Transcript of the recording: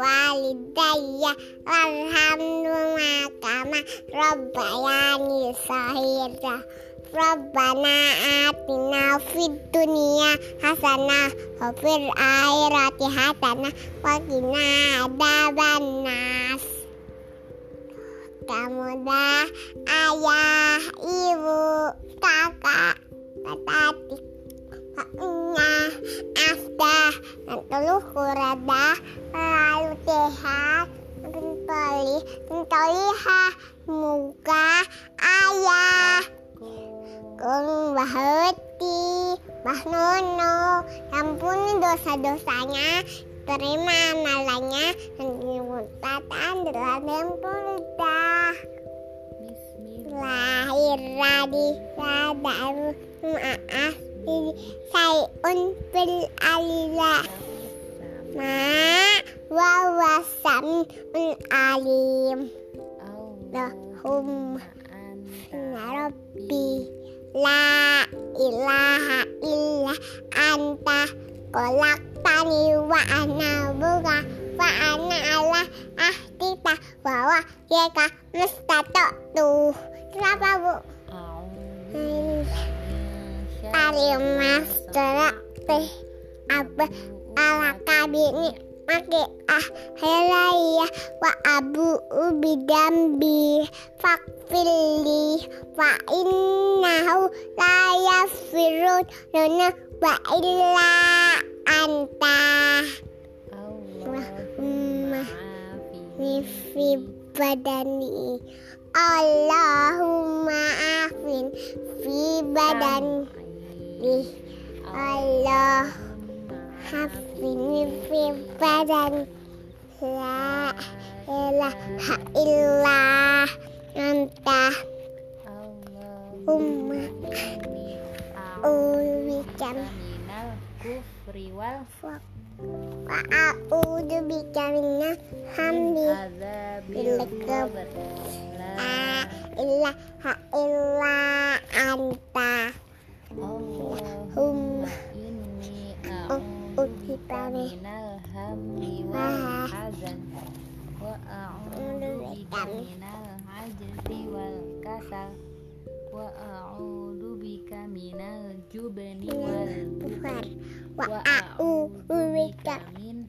Walidayya warhamhuma kama rabbayani sahira Rabbana atina fid dunya hasanah wa fil akhirati hasanah wa qina adzabannas Kamu dah ayah, ibu, kakak, adik, Haknya afdah dan teluh kurada lalu sehat pentoli pentoliha muka ayah. Kung baheti bah nono. Ampuni dosa-dosanya terima amalannya dan dimutatan dalam tempurdah radi radaru maaf. Sayun fil alila. Ma wawasan alim. Lahum rabbi la ilaha illa anta. Kolaktani wa ana buka wa ana ala ahdita wa wa yeka mustato tuh kenapa bu Alimas terak teh apa ala kabini maki ah helaya wa abu ubi dambi fakfili wa innahu la yafirun lana wa illa anta. Allahumma fi badani. Allahumma afin fi badani Allah hafini fi badan. La ilaha illa anta umma uwikan kufri wal wa a'udzu bika minal hamdi la ilaha inni a'udzu minal hammi wal hazan wa a'udzu bika minal ajzi wal kasal wa a'udzu bika minal jubni wal bukhar wa a'udzu bika min